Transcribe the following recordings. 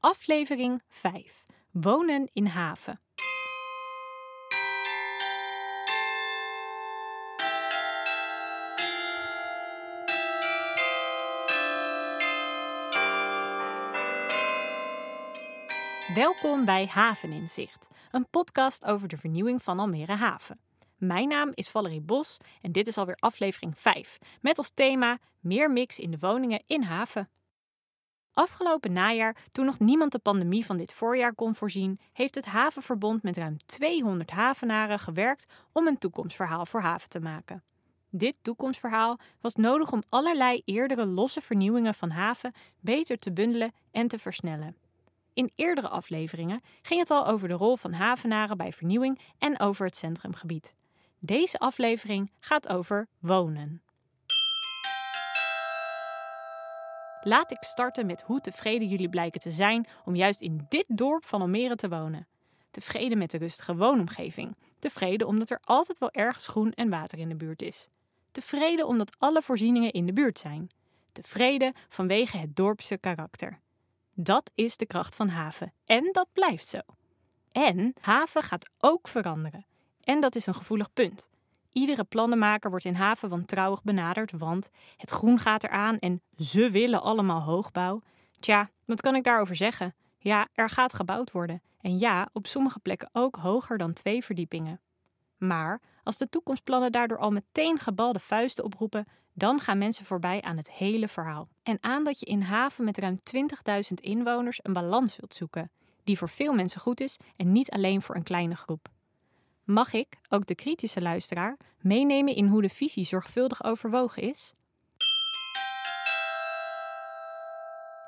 aflevering 5: Wonen in haven. Welkom bij Haveninzicht, een podcast over de vernieuwing van Almere Haven. Mijn naam is Valerie Bos en dit is alweer aflevering 5, met als thema meer mix in de woningen in haven. Afgelopen najaar, toen nog niemand de pandemie van dit voorjaar kon voorzien, heeft het Havenverbond met ruim 200 havenaren gewerkt om een toekomstverhaal voor haven te maken. Dit toekomstverhaal was nodig om allerlei eerdere losse vernieuwingen van haven beter te bundelen en te versnellen. In eerdere afleveringen ging het al over de rol van havenaren bij vernieuwing en over het centrumgebied. Deze aflevering gaat over wonen. Laat ik starten met hoe tevreden jullie blijken te zijn om juist in dit dorp van Almere te wonen. Tevreden met de rustige woonomgeving. Tevreden omdat er altijd wel ergens groen en water in de buurt is. Tevreden omdat alle voorzieningen in de buurt zijn. Tevreden vanwege het dorpse karakter. Dat is de kracht van haven en dat blijft zo. En haven gaat ook veranderen. En dat is een gevoelig punt. Iedere plannenmaker wordt in haven wantrouwig benaderd, want het groen gaat eraan en ze willen allemaal hoogbouw. Tja, wat kan ik daarover zeggen? Ja, er gaat gebouwd worden. En ja, op sommige plekken ook hoger dan twee verdiepingen. Maar als de toekomstplannen daardoor al meteen gebalde vuisten oproepen, dan gaan mensen voorbij aan het hele verhaal. En aan dat je in haven met ruim 20.000 inwoners een balans wilt zoeken, die voor veel mensen goed is en niet alleen voor een kleine groep. Mag ik, ook de kritische luisteraar, meenemen in hoe de visie zorgvuldig overwogen is?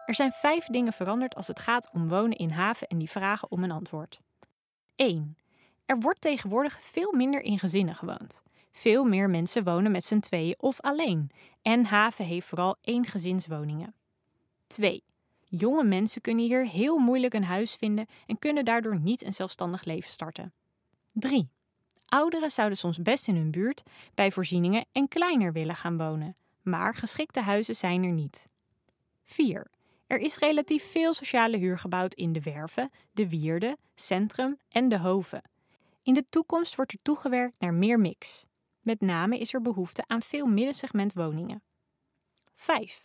Er zijn vijf dingen veranderd als het gaat om wonen in haven en die vragen om een antwoord. 1. Er wordt tegenwoordig veel minder in gezinnen gewoond. Veel meer mensen wonen met z'n tweeën of alleen. En haven heeft vooral één gezinswoningen. 2. Jonge mensen kunnen hier heel moeilijk een huis vinden en kunnen daardoor niet een zelfstandig leven starten. 3. Ouderen zouden soms best in hun buurt, bij voorzieningen en kleiner willen gaan wonen, maar geschikte huizen zijn er niet. 4. Er is relatief veel sociale huur gebouwd in de werven, de wierde, centrum en de hoven. In de toekomst wordt er toegewerkt naar meer mix. Met name is er behoefte aan veel middensegment woningen. 5.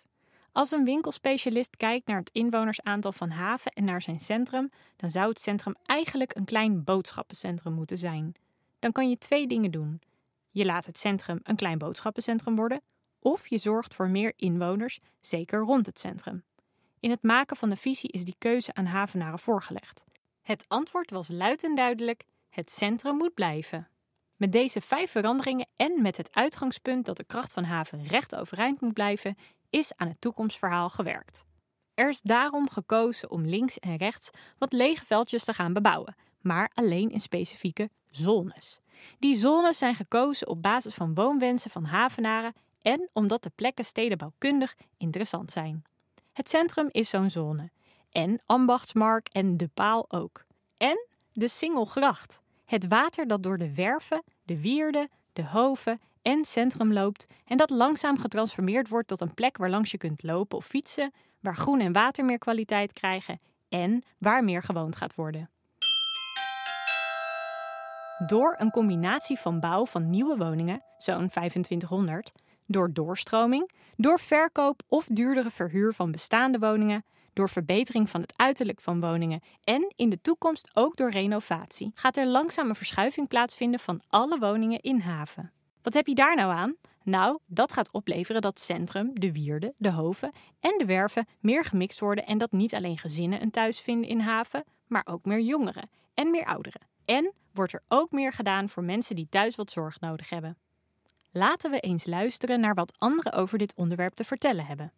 Als een winkelspecialist kijkt naar het inwonersaantal van Haven en naar zijn centrum, dan zou het centrum eigenlijk een klein boodschappencentrum moeten zijn. Dan kan je twee dingen doen. Je laat het centrum een klein boodschappencentrum worden, of je zorgt voor meer inwoners, zeker rond het centrum. In het maken van de visie is die keuze aan Havenaren voorgelegd. Het antwoord was luid en duidelijk: het centrum moet blijven. Met deze vijf veranderingen en met het uitgangspunt dat de kracht van haven recht overeind moet blijven, is aan het toekomstverhaal gewerkt. Er is daarom gekozen om links en rechts wat lege veldjes te gaan bebouwen, maar alleen in specifieke zones. Die zones zijn gekozen op basis van woonwensen van havenaren en omdat de plekken stedenbouwkundig interessant zijn. Het centrum is zo'n zone. En Ambachtsmark en De Paal ook. En de Singelgracht. Het water dat door de werven, de wierden, de hoven en centrum loopt en dat langzaam getransformeerd wordt tot een plek waar langs je kunt lopen of fietsen, waar groen en water meer kwaliteit krijgen en waar meer gewoond gaat worden. Door een combinatie van bouw van nieuwe woningen, zo'n 2500, door doorstroming, door verkoop of duurdere verhuur van bestaande woningen, door verbetering van het uiterlijk van woningen en in de toekomst ook door renovatie, gaat er langzaam een verschuiving plaatsvinden van alle woningen in haven. Wat heb je daar nou aan? Nou, dat gaat opleveren dat centrum, de wierden, de hoven en de werven meer gemixt worden en dat niet alleen gezinnen een thuis vinden in haven, maar ook meer jongeren en meer ouderen. En wordt er ook meer gedaan voor mensen die thuis wat zorg nodig hebben. Laten we eens luisteren naar wat anderen over dit onderwerp te vertellen hebben.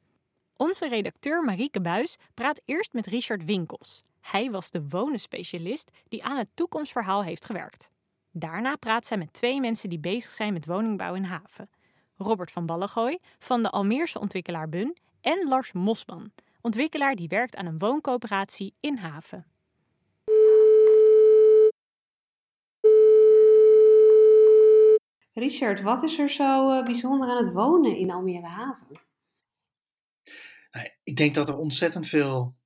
Onze redacteur Marieke Buis praat eerst met Richard Winkels. Hij was de wonenspecialist die aan het toekomstverhaal heeft gewerkt. Daarna praat zij met twee mensen die bezig zijn met woningbouw in haven. Robert van Ballengooi van de Almeerse ontwikkelaar Bun en Lars Mosman, ontwikkelaar die werkt aan een wooncoöperatie in haven. Richard, wat is er zo eh, bijzonder aan het wonen in Almere Haven? Nou, ik denk dat er ontzettend veel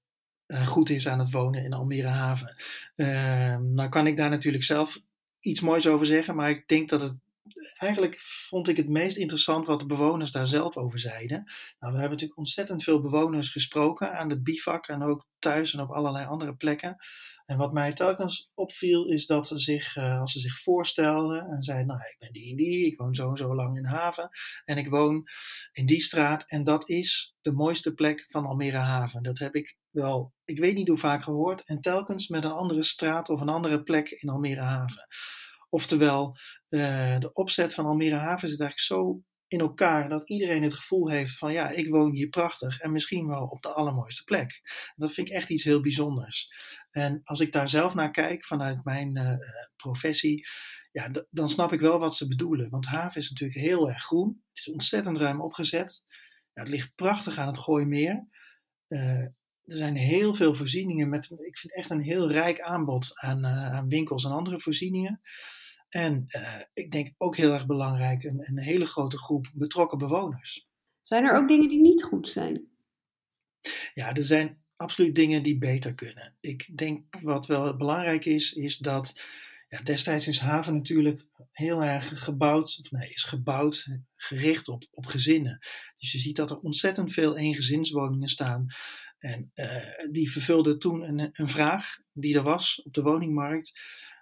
goed is aan het wonen in Almere Haven. nou kan ik daar natuurlijk zelf iets moois over zeggen, maar ik denk dat het eigenlijk vond ik het meest interessant wat de bewoners daar zelf over zeiden. Nou, we hebben natuurlijk ontzettend veel bewoners gesproken aan de bivak en ook thuis en op allerlei andere plekken. En wat mij telkens opviel is dat ze zich, uh, als ze zich voorstelden en zeiden, nou ik ben die en die, ik woon zo en zo lang in Haven en ik woon in die straat en dat is de mooiste plek van Almere Haven. Dat heb ik wel, ik weet niet hoe vaak gehoord en telkens met een andere straat of een andere plek in Almere Haven. Oftewel, uh, de opzet van Almere Haven zit eigenlijk zo in elkaar dat iedereen het gevoel heeft van ja, ik woon hier prachtig en misschien wel op de allermooiste plek. dat vind ik echt iets heel bijzonders. En als ik daar zelf naar kijk vanuit mijn uh, professie, ja, dan snap ik wel wat ze bedoelen. Want haven is natuurlijk heel erg groen. Het is ontzettend ruim opgezet. Ja, het ligt prachtig aan het Gooimeer. Uh, er zijn heel veel voorzieningen met, ik vind echt een heel rijk aanbod aan, aan winkels en andere voorzieningen. En ik denk ook heel erg belangrijk, een, een hele grote groep betrokken bewoners. Zijn er ook dingen die niet goed zijn? Ja, er zijn absoluut dingen die beter kunnen. Ik denk wat wel belangrijk is, is dat ja, destijds is haven natuurlijk heel erg gebouwd, of nee, is gebouwd gericht op, op gezinnen. Dus je ziet dat er ontzettend veel eengezinswoningen staan. En uh, die vervulden toen een, een vraag die er was op de woningmarkt.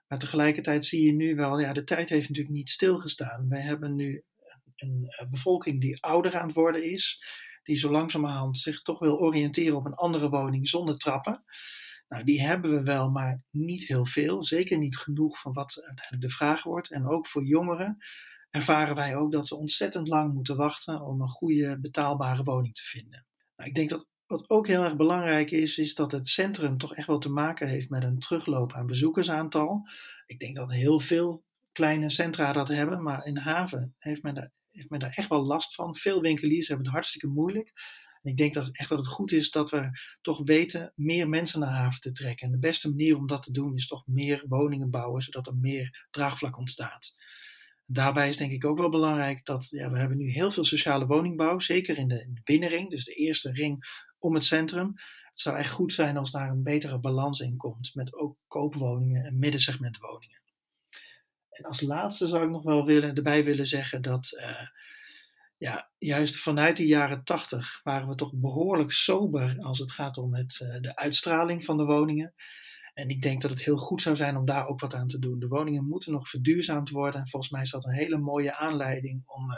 Maar tegelijkertijd zie je nu wel, ja, de tijd heeft natuurlijk niet stilgestaan. Wij hebben nu een, bevolking die ouder aan het worden is, die zo langzamerhand zich toch wil oriënteren op een andere woning zonder trappen. Nou, die hebben we wel, maar niet heel veel. Zeker niet genoeg van wat uiteindelijk de vraag wordt. En ook voor jongeren ervaren wij ook dat ze ontzettend lang moeten wachten om een goede betaalbare woning te vinden. Nou, ik denk dat wat ook heel erg belangrijk is, is dat het centrum toch echt wel te maken heeft met een terugloop aan bezoekersaantal. Ik denk dat heel veel kleine centra dat hebben, maar in haven heeft men daar, heeft men daar echt wel last van. Veel winkeliers hebben het hartstikke moeilijk. En ik denk dat, echt dat het goed is dat we toch weten meer mensen naar haven te trekken. En de beste manier om dat te doen is toch meer woningen bouwen, zodat er meer draagvlak ontstaat. Daarbij is denk ik ook wel belangrijk dat ja, we hebben nu heel veel sociale woningbouw, zeker in de, in de binnenring, dus de eerste ring om het centrum. Het zou echt goed zijn als daar een betere balans in komt met ook koopwoningen en middensegmentwoningen. En als laatste zou ik nog wel willen, erbij willen zeggen dat uh, ja, juist vanuit de jaren tachtig waren we toch behoorlijk sober als het gaat om het, uh, de uitstraling van de woningen. En ik denk dat het heel goed zou zijn om daar ook wat aan te doen. De woningen moeten nog verduurzaamd worden. En volgens mij is dat een hele mooie aanleiding om, uh,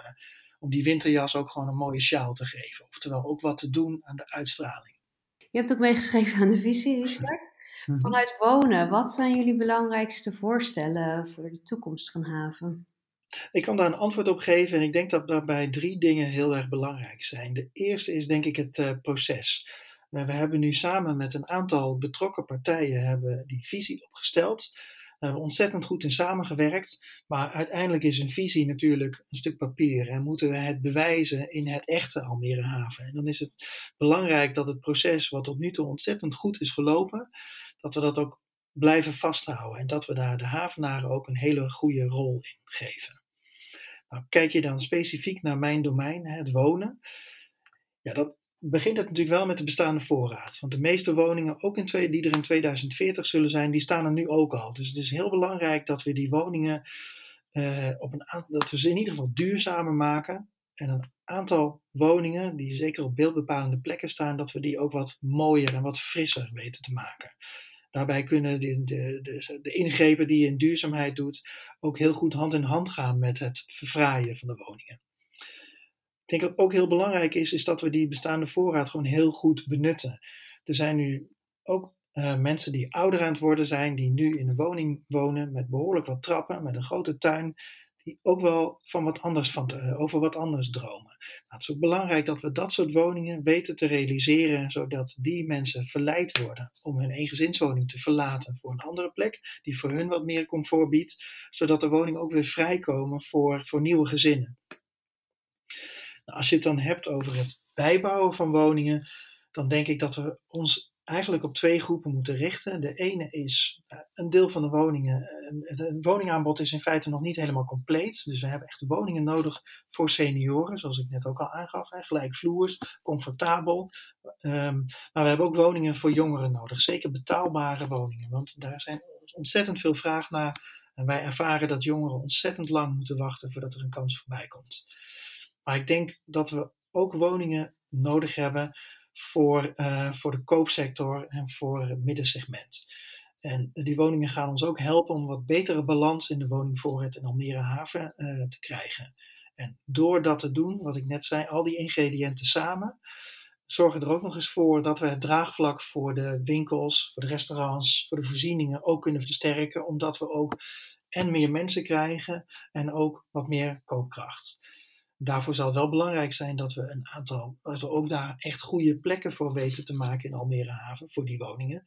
om die winterjas ook gewoon een mooie sjaal te geven. Oftewel ook wat te doen aan de uitstraling. Je hebt ook meegeschreven aan de visie, Richard. Mhm. Vanuit wonen, wat zijn jullie belangrijkste voorstellen voor de toekomst van haven? Ik kan daar een antwoord op geven en ik denk dat daarbij drie dingen heel erg belangrijk zijn. De eerste is denk ik het uh, proces. Uh, we hebben nu samen met een aantal betrokken partijen hebben die visie opgesteld. Hebben ontzettend goed in samengewerkt, maar uiteindelijk is een visie natuurlijk een stuk papier en moeten we het bewijzen in het echte Almere haven. En dan is het belangrijk dat het proces, wat tot nu toe ontzettend goed is gelopen, dat we dat ook blijven vasthouden en dat we daar de havenaren ook een hele goede rol in geven. Nou, kijk je dan specifiek naar mijn domein, het wonen, ja, dat begint het natuurlijk wel met de bestaande voorraad. Want de meeste woningen, ook in twee, die er in 2040 zullen zijn, die staan er nu ook al. Dus het is heel belangrijk dat we die woningen uh, op een dat we ze in ieder geval duurzamer maken. En een aantal woningen die zeker op beeldbepalende plekken staan, dat we die ook wat mooier en wat frisser weten te maken. Daarbij kunnen de, de, de, de, ingrepen die je in duurzaamheid doet ook heel goed hand in hand gaan met het verfraaien van de woningen. Denk dat ook heel belangrijk is, is dat we die bestaande voorraad gewoon heel goed benutten. Er zijn nu ook uh, mensen die ouder aan het worden zijn, die nu in een woning wonen met behoorlijk wat trappen, met een grote tuin, die ook wel van wat anders van te, over wat anders dromen. Nou, het is ook belangrijk dat we dat soort woningen weten te realiseren, zodat die mensen verleid worden om hun eengezinswoning te verlaten voor een andere plek, die voor hun wat meer comfort biedt, zodat de woningen ook weer vrijkomen voor, voor nieuwe gezinnen. Nou, als je het dan hebt over het bijbouwen van woningen, dan denk ik dat we ons eigenlijk op twee groepen moeten richten. De ene is uh, een deel van de woningen. Het, woningaanbod is in feite nog niet helemaal compleet. Dus we hebben echt woningen nodig voor senioren, zoals ik net ook al aangaf. Gelijkvloers, comfortabel. Um, maar we hebben ook woningen voor jongeren nodig. Zeker betaalbare woningen, want daar zijn ontzettend veel vraag naar. En wij ervaren dat jongeren ontzettend lang moeten wachten voordat er een kans voorbij komt. Maar ik denk dat we ook woningen nodig hebben voor, uh, voor de koopsector en voor het middensegment. En die woningen gaan ons ook helpen om wat betere balans in de woningvoorraad in Almere Haven uh, te krijgen. En door dat te doen, wat ik net zei, al die ingrediënten samen, zorgen er ook nog eens voor dat we het draagvlak voor de winkels, voor de restaurants, voor de voorzieningen ook kunnen versterken, omdat we ook en meer mensen krijgen en ook wat meer koopkracht. Daarvoor zal het wel belangrijk zijn dat we een aantal, dat we ook daar echt goede plekken voor weten te maken in Almere Haven voor die woningen.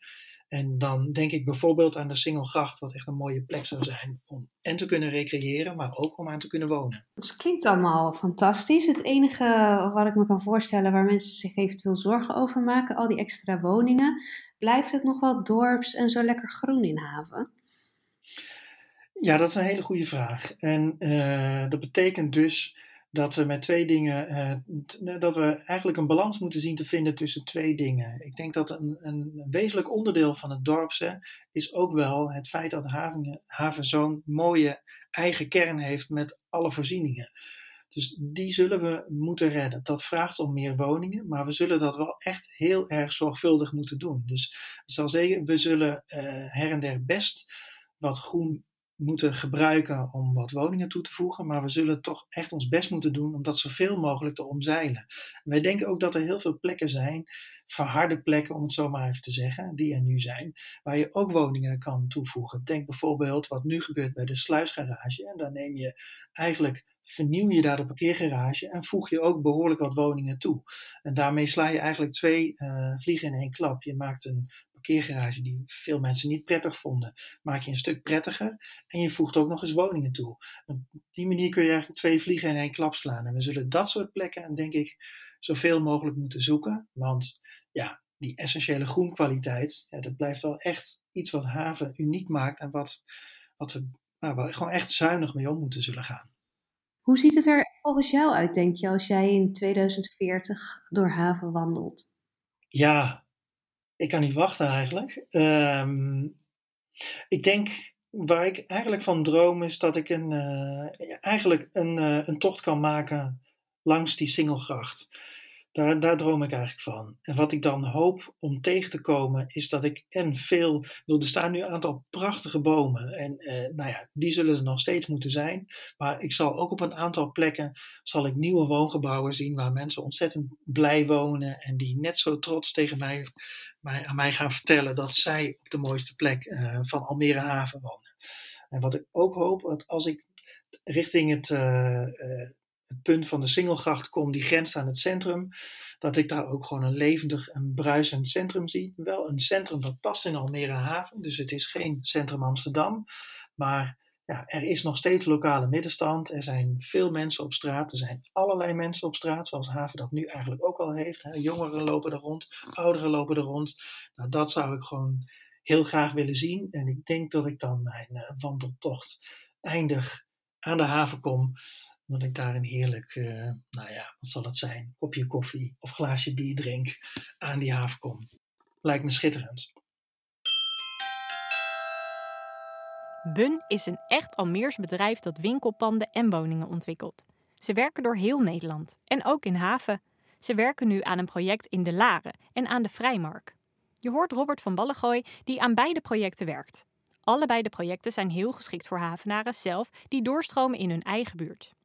En dan denk ik bijvoorbeeld aan de Singelgracht, wat echt een mooie plek zou zijn om en te kunnen recreëren, maar ook om aan te kunnen wonen. Het klinkt allemaal fantastisch. Het enige wat ik me kan voorstellen waar mensen zich eventueel zorgen over maken, al die extra woningen, blijft het nog wel dorps en zo lekker groen in haven? Ja, dat is een hele goede vraag. En uh, dat betekent dus dat we met twee dingen, uh, dat we eigenlijk een balans moeten zien te vinden tussen twee dingen. Ik denk dat een, een wezenlijk onderdeel van het dorpse is ook wel het feit dat haven, zo'n mooie eigen kern heeft met alle voorzieningen. Dus die zullen we moeten redden. Dat vraagt om meer woningen, maar we zullen dat wel echt heel erg zorgvuldig moeten doen. Dus zal zeggen, we zullen uh, her en der best wat groen moeten gebruiken om wat woningen toe te voegen, maar we zullen toch echt ons best moeten doen om dat zoveel mogelijk te omzeilen. wij denken ook dat er heel veel plekken zijn, verharde plekken om het zo maar even te zeggen, die er nu zijn, waar je ook woningen kan toevoegen. Denk bijvoorbeeld wat nu gebeurt bij de sluisgarage en dan neem je eigenlijk vernieuw je daar de parkeergarage en voeg je ook behoorlijk wat woningen toe. En daarmee sla je eigenlijk twee uh, vliegen in één klap. Je maakt een parkeergarage die veel mensen niet prettig vonden, maak je een stuk prettiger en je voegt ook nog eens woningen toe. Op die manier kun je eigenlijk twee vliegen in één klap slaan. En we zullen dat soort plekken, denk ik, zoveel mogelijk moeten zoeken. Want ja, die essentiële groenkwaliteit, ja, dat blijft wel echt iets wat haven uniek maakt en wat, wat we nou, waar we gewoon echt zuinig mee om moeten zullen gaan. Hoe ziet het er volgens jou uit, denk je, als jij in 2040 door haven wandelt? Ja, ik kan niet wachten eigenlijk. Um, ik denk, waar ik eigenlijk van droom is dat ik een, uh, eigenlijk een, uh, een tocht kan maken langs die Singelgracht. Daar, daar droom ik eigenlijk van. En wat ik dan hoop om tegen te komen, is dat ik en veel. Er staan nu een aantal prachtige bomen. En eh, nou ja, die zullen er nog steeds moeten zijn. Maar ik zal ook op een aantal plekken zal ik nieuwe woongebouwen zien waar mensen ontzettend blij wonen. En die net zo trots tegen mij, mij aan mij gaan vertellen dat zij op de mooiste plek uh, van Almere Haven wonen. En wat ik ook hoop, dat als ik richting het. Uh, het punt van de Singelgracht kom, die grenst aan het centrum, dat ik daar ook gewoon een levendig en bruisend centrum zie. Wel een centrum dat past in Almere Haven, dus het is geen centrum Amsterdam, maar ja, er is nog steeds lokale middenstand. Er zijn veel mensen op straat. Er zijn allerlei mensen op straat, zoals Haven dat nu eigenlijk ook al heeft. Hè. Jongeren lopen er rond, ouderen lopen er rond. Nou, dat zou ik gewoon heel graag willen zien. En ik denk dat ik dan mijn uh, wandeltocht eindig aan de haven kom dat ik daar een heerlijk, uh, nou ja, wat zal het zijn, kopje koffie of glaasje bier drink aan die haven kom. Lijkt me schitterend. Bun is een echt Almeers bedrijf dat winkelpanden en woningen ontwikkelt. Ze werken door heel Nederland en ook in haven. Ze werken nu aan een project in de Laren en aan de Vrijmark. Je hoort Robert van Ballegooi die aan beide projecten werkt. Allebei de projecten zijn heel geschikt voor havenaren zelf die doorstromen in hun eigen buurt.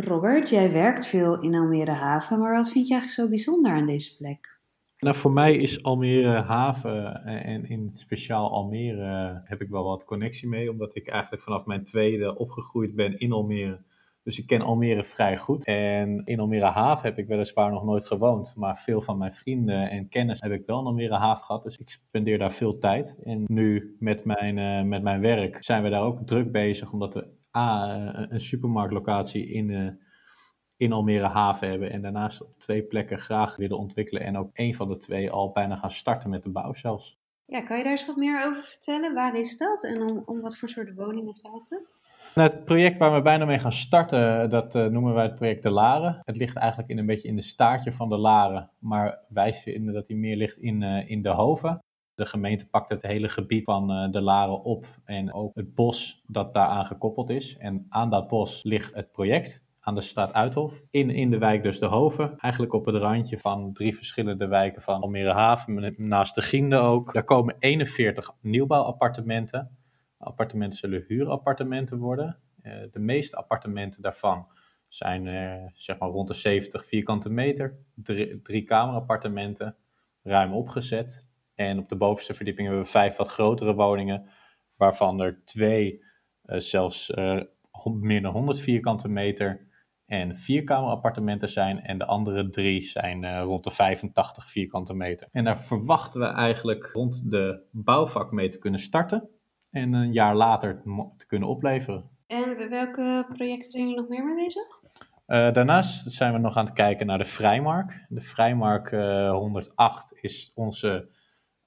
Robert, jij werkt veel in Almere Haven, maar wat vind je eigenlijk zo bijzonder aan deze plek? Nou, voor mij is Almere Haven en in het speciaal Almere heb ik wel wat connectie mee, omdat ik eigenlijk vanaf mijn tweede opgegroeid ben in Almere. Dus ik ken Almere vrij goed. En in Almere Haven heb ik weliswaar nog nooit gewoond, maar veel van mijn vrienden en kennis heb ik wel in Almere Haven gehad. Dus ik spendeer daar veel tijd. En nu met mijn, uh, met mijn werk zijn we daar ook druk bezig, omdat we A, een supermarktlocatie in, uh, in Almere Haven hebben. En daarnaast op twee plekken graag willen ontwikkelen. En ook één van de twee al bijna gaan starten met de bouw zelfs. Ja, kan je daar eens wat meer over vertellen? Waar is dat en om, om wat voor soort woningen gaat het? Nou, het project waar we bijna mee gaan starten, dat uh, noemen wij het project De Laren. Het ligt eigenlijk in een beetje in de staartje van de Laren, maar wij vinden dat hij meer ligt in, uh, in de Hoven. De gemeente pakt het hele gebied van uh, de Laren op en ook het bos dat daaraan gekoppeld is. En aan dat bos ligt het project aan de straat Uithof. In, in de wijk dus de Hoven. Eigenlijk op het randje van drie verschillende wijken van Almere Haven, naast de Giende ook. Daar komen 41 nieuwbouwappartementen. Appartementen zullen huurappartementen worden. Uh, de meeste appartementen daarvan zijn zeg maar rond de 70 vierkante meter. Drie, drie kamerappartementen, ruim opgezet. En op de bovenste verdieping hebben we vijf wat grotere woningen, waarvan er twee uh, zelfs meer dan 100 vierkante meter en vierkamerappartementen zijn. En de andere drie zijn uh, rond de 85 vierkante meter. En daar verwachten we eigenlijk rond de bouwvak mee te kunnen starten. En een jaar later te kunnen opleveren. En welke projecten zijn jullie nog meer mee bezig? Uh, daarnaast zijn we nog aan het kijken naar de Vrijmark. De Vrijmark uh, 108 is onze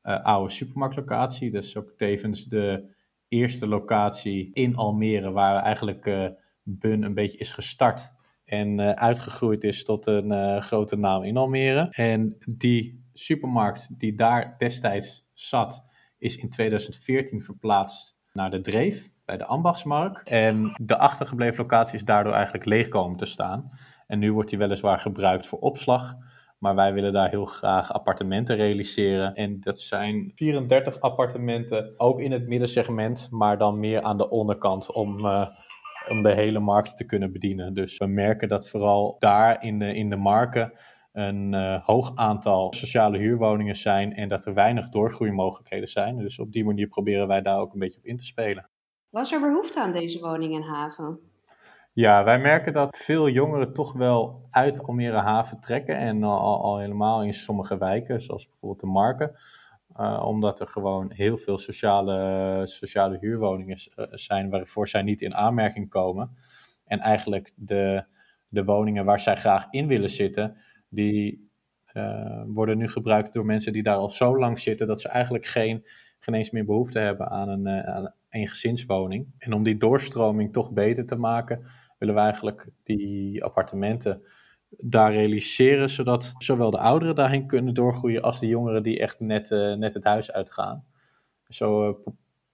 oude supermarktlocatie. Dat is ook tevens de eerste locatie in Almere waar eigenlijk Bun een beetje is gestart en uh, uitgegroeid is tot een grote naam in Almere. En die supermarkt die daar destijds zat, is in 2014 verplaatst naar de Dreef bij de Ambachtsmarkt. En de achtergebleven locatie is daardoor eigenlijk leeg komen te staan. En nu wordt die weliswaar gebruikt voor opslag. Maar wij willen daar heel graag appartementen realiseren. En dat zijn 34 appartementen, ook in het middensegment, maar dan meer aan de onderkant om. Uh, om de hele markt te kunnen bedienen. Dus we merken dat vooral daar in de, in de marken een uh, hoog aantal sociale huurwoningen zijn en dat er weinig doorgroeimogelijkheden zijn. Dus op die manier proberen wij daar ook een beetje op in te spelen. Was er behoefte aan deze woningen in haven? Ja, wij merken dat veel jongeren toch wel uit Almere Haven trekken en al, al helemaal in sommige wijken, zoals bijvoorbeeld de Marken. Uh, omdat er gewoon heel veel sociale, sociale huurwoningen zijn waarvoor zij niet in aanmerking komen. En eigenlijk de, de woningen waar zij graag in willen zitten, die uh, worden nu gebruikt door mensen die daar al zo lang zitten dat ze eigenlijk geen, geen eens meer behoefte hebben aan een, aan een gezinswoning. En om die doorstroming toch beter te maken, willen we eigenlijk die appartementen daar realiseren, zodat zowel de ouderen daarheen kunnen doorgroeien als de jongeren die echt net, uh, net het huis uitgaan. Zo uh,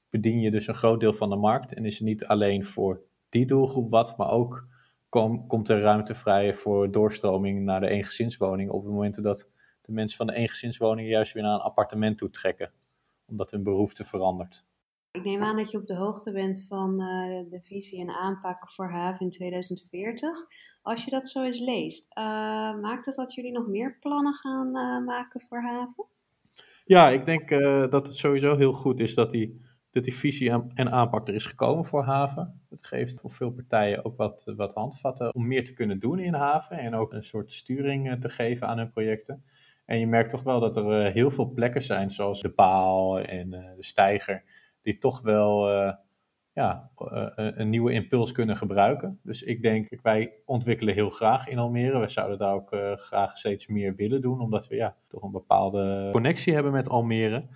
bedien je dus een groot deel van de markt en is het niet alleen voor die doelgroep wat, maar ook kom, komt er ruimte vrij voor doorstroming naar de eengezinswoning op het moment dat de mensen van de eengezinswoning juist weer naar een appartement toe trekken, omdat hun behoefte verandert. Ik neem aan dat je op de hoogte bent van uh, de visie en aanpak voor haven in 2040. Als je dat zo eens leest, uh, maakt het dat jullie nog meer plannen gaan uh, maken voor haven? Ja, ik denk dat het sowieso heel goed is dat die, dat die visie en aanpak er is gekomen voor haven. Het geeft voor veel partijen ook wat, wat handvatten om meer te kunnen doen in haven en ook een soort sturing te geven aan hun projecten. En je merkt toch wel dat er heel veel plekken zijn, zoals de Paal en de Steiger die toch wel uh, ja, uh, een nieuwe impuls kunnen gebruiken. Dus ik denk, wij ontwikkelen heel graag in Almere. We zouden daar ook graag steeds meer willen doen, omdat we ja, toch een bepaalde connectie hebben met Almere.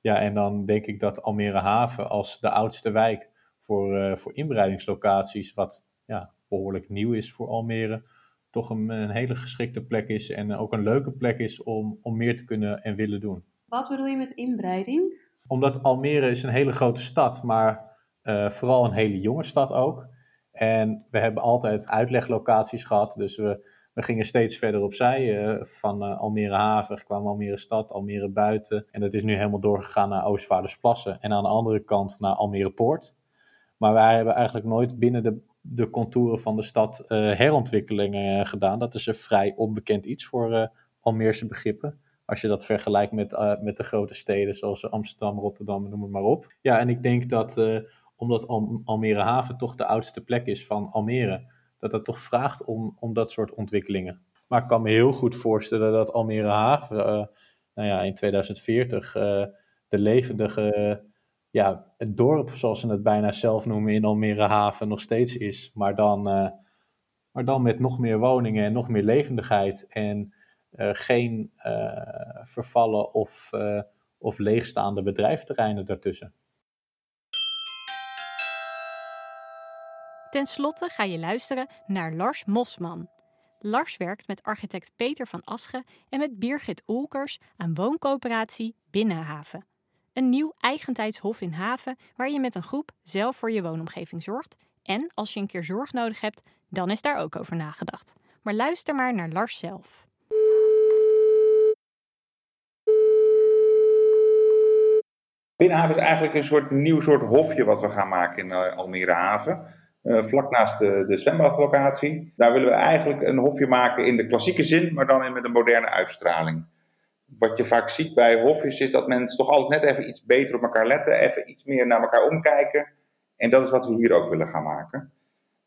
Ja, en dan denk ik dat Almere Haven als de oudste wijk voor, voor inbreidingslocaties, wat ja, behoorlijk nieuw is voor Almere, toch een, een hele geschikte plek is en ook een leuke plek is om, om meer te kunnen en willen doen. Wat bedoel je met inbreiding? Omdat Almere is een hele grote stad, maar uh, vooral een hele jonge stad ook. En we hebben altijd uitleglocaties gehad, dus we, we gingen steeds verder opzij. Uh, van uh, Almere Haven kwam Almere Stad, Almere Buiten. En dat is nu helemaal doorgegaan naar Oostvaardersplassen. En aan de andere kant naar Almere Poort. Maar wij hebben eigenlijk nooit binnen de, de contouren van de stad herontwikkelingen gedaan. Dat is een vrij onbekend iets voor Almeerse begrippen. Als je dat vergelijkt met, uh, met de grote steden zoals Amsterdam, Rotterdam, noem het maar op. Ja, en ik denk dat uh, omdat Al Almere Haven toch de oudste plek is van Almere, dat dat toch vraagt om, om dat soort ontwikkelingen. Maar ik kan me heel goed voorstellen dat Almere Haven, uh, nou ja, in 2040 de levendige, ja, het dorp zoals ze het bijna zelf noemen in Almere Haven nog steeds is. Maar dan maar dan met nog meer woningen en nog meer levendigheid en geen vervallen of, of leegstaande bedrijfterreinen daartussen. Ten slotte ga je luisteren naar Lars Mosman. Lars werkt met architect Peter van Asche en met Birgit Oelkers aan wooncoöperatie Binnenhaven. Een nieuw eigentijdshof in Haven waar je met een groep zelf voor je woonomgeving zorgt. En als je een keer zorg nodig hebt, dan is daar ook over nagedacht. Maar luister maar naar Lars zelf. Binnenhaven is eigenlijk een soort nieuw soort hofje wat we gaan maken in uh, Almere Haven. Uh, vlak naast de, de zwembadlocatie. Daar willen we eigenlijk een hofje maken in de klassieke zin, maar dan met een moderne uitstraling. Wat je vaak ziet bij hofjes is dat mensen toch altijd net even iets beter op elkaar letten, even iets meer naar elkaar omkijken. En dat is wat we hier ook willen gaan maken.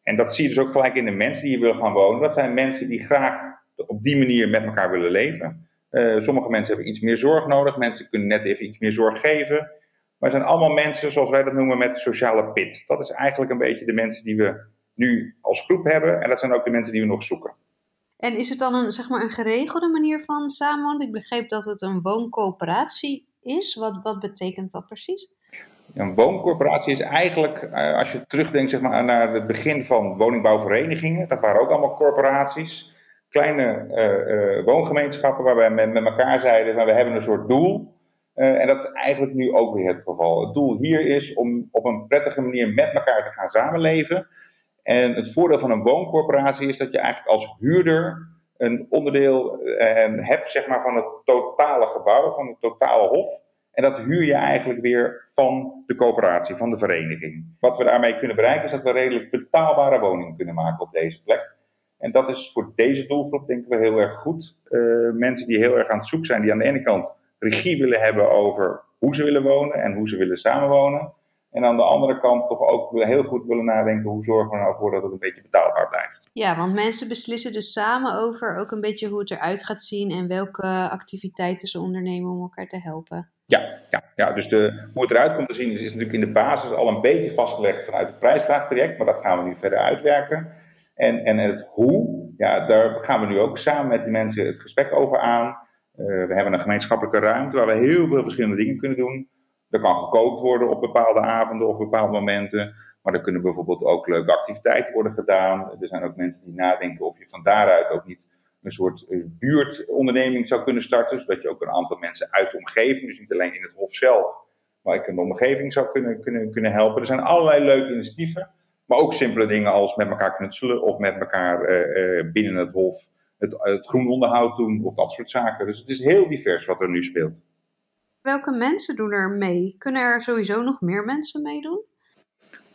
En dat zie je dus ook gelijk in de mensen die hier willen gaan wonen. Dat zijn mensen die graag op die manier met elkaar willen leven. Uh, sommige mensen hebben iets meer zorg nodig, mensen kunnen net even iets meer zorg geven. Maar het zijn allemaal mensen, zoals wij dat noemen, met sociale pit. Dat is eigenlijk een beetje de mensen die we nu als groep hebben. En dat zijn ook de mensen die we nog zoeken. En is het dan een, zeg maar, een geregelde manier van samenwonen? Ik begreep dat het een wooncoöperatie is. Wat, wat betekent dat precies? Een wooncorporatie is eigenlijk, eh, als je terugdenkt zeg maar, naar het begin van woningbouwverenigingen, dat waren ook allemaal corporaties, kleine uh, uh, woongemeenschappen waar wij met, met elkaar zeiden, van, we hebben een soort doel. Uh, en dat is eigenlijk nu ook weer het geval. Het doel hier is om op een prettige manier met elkaar te gaan samenleven. En het voordeel van een wooncorporatie is dat je eigenlijk als huurder een onderdeel uh, hebt zeg maar, van het totale gebouw, van het totale hof. En dat huur je eigenlijk weer van de coöperatie, van de vereniging. Wat we daarmee kunnen bereiken is dat we redelijk betaalbare woningen kunnen maken op deze plek. En dat is voor deze doelgroep denken we heel erg goed. Uh, mensen die heel erg aan het zoeken zijn, die aan de ene kant regie willen hebben over hoe ze willen wonen en hoe ze willen samenwonen. En aan de andere kant toch ook heel goed willen nadenken hoe zorgen we nou voor dat het een beetje betaalbaar blijft. Ja, want mensen beslissen dus samen over ook een beetje hoe het eruit gaat zien en welke activiteiten ze ondernemen om elkaar te helpen. Ja, ja, ja dus de, hoe het eruit komt te zien is, is natuurlijk in de basis al een beetje vastgelegd vanuit het prijsvraagtraject, maar dat gaan we nu verder uitwerken. En, en het hoe, ja, daar gaan we nu ook samen met die mensen het gesprek over aan. Uh, we hebben een gemeenschappelijke ruimte waar we heel veel verschillende dingen kunnen doen. Er kan gekookt worden op bepaalde avonden of bepaalde momenten. Maar er kunnen bijvoorbeeld ook leuke activiteiten worden gedaan. Er zijn ook mensen die nadenken of je van daaruit ook niet een soort eh, buurtonderneming zou kunnen starten. Zodat je ook een aantal mensen uit de omgeving, dus niet alleen in het hof zelf, maar ook in de omgeving zou kunnen, kunnen, kunnen helpen. Er zijn allerlei leuke initiatieven. Maar ook simpele dingen als met elkaar knutselen of met elkaar uh, binnen het hof het, het groen onderhoud doen of dat soort zaken. Dus het is heel divers wat er nu speelt. Welke mensen doen er mee? Kunnen er sowieso nog meer mensen meedoen?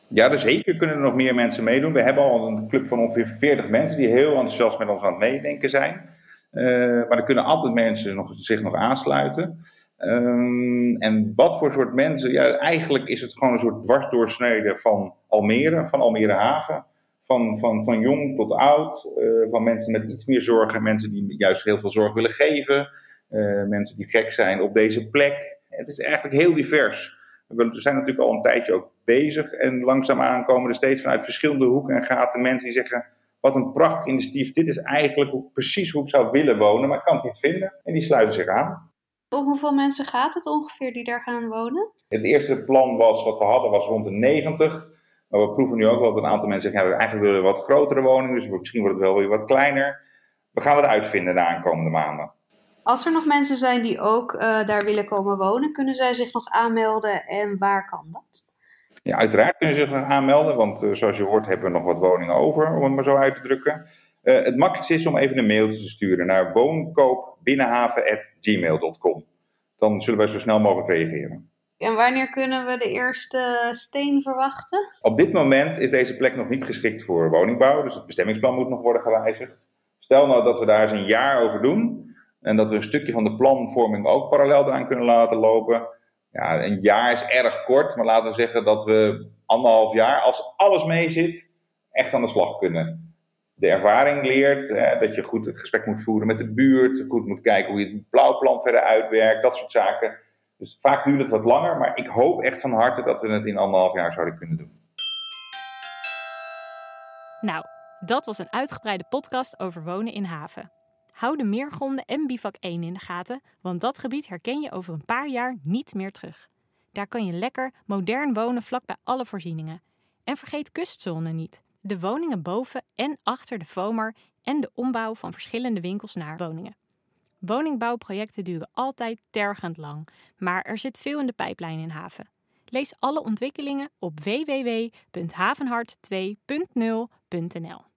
Ja, dus zeker kunnen er nog meer mensen meedoen. We hebben al een club van ongeveer 40 mensen die heel enthousiast met ons aan het meedenken zijn. Uh, maar er kunnen altijd mensen nog, zich nog aansluiten. Um, en wat voor soort mensen? Ja, eigenlijk is het gewoon een soort dwarsdoorsnede van Almere, van Almere Haven. Van, van, van jong tot oud, uh, van mensen met iets meer zorgen, mensen die juist heel veel zorg willen geven, uh, mensen die gek zijn op deze plek. Het is eigenlijk heel divers. We zijn natuurlijk al een tijdje ook bezig en langzaamaan komen er steeds vanuit verschillende hoeken en gaten mensen die zeggen: Wat een prachtig initiatief, dit is eigenlijk precies hoe ik zou willen wonen, maar ik kan het niet vinden. En die sluiten zich aan. Om hoeveel mensen gaat het ongeveer die daar gaan wonen? Het eerste plan was, wat we hadden, was rond de 90. Maar we proeven nu ook wel dat een aantal mensen zeggen, ja, eigenlijk willen we wat grotere woningen, dus misschien wordt het wel weer wat kleiner. We gaan het uitvinden de aankomende maanden. Als er nog mensen zijn die ook uh, daar willen komen wonen, kunnen zij zich nog aanmelden en waar kan dat? Ja, uiteraard kunnen ze zich nog aanmelden, want uh, zoals je hoort hebben we nog wat woningen over, om het maar zo uit te drukken. Uh, het makkelijkste is om even een mail te sturen naar woonkoopbinnenhaven.gmail.com. Dan zullen wij zo snel mogelijk reageren. En wanneer kunnen we de eerste steen verwachten? Op dit moment is deze plek nog niet geschikt voor woningbouw, dus het bestemmingsplan moet nog worden gewijzigd. Stel nou dat we daar eens een jaar over doen en dat we een stukje van de planvorming ook parallel eraan kunnen laten lopen. Ja, een jaar is erg kort, maar laten we zeggen dat we anderhalf jaar, als alles mee zit, echt aan de slag kunnen. De ervaring leert dat je goed het gesprek moet voeren met de buurt, goed moet kijken hoe je het blauwplan verder uitwerkt, dat soort zaken. Dus vaak duurt het wat langer, maar ik hoop echt van harte dat we het in anderhalf jaar zouden kunnen doen. Nou, Dat was een uitgebreide podcast over wonen in haven. Hou de Meergronden en Bivak 1 in de gaten, want dat gebied herken je over een paar jaar niet meer terug. Daar kan je lekker modern wonen vlakbij alle voorzieningen. En vergeet kustzone niet. De woningen boven en achter de FOMAR en de ombouw van verschillende winkels naar woningen. Woningbouwprojecten duren altijd tergend lang, maar er zit veel in de pijplijn in haven. Lees alle ontwikkelingen op www.havenhart2.0.nl.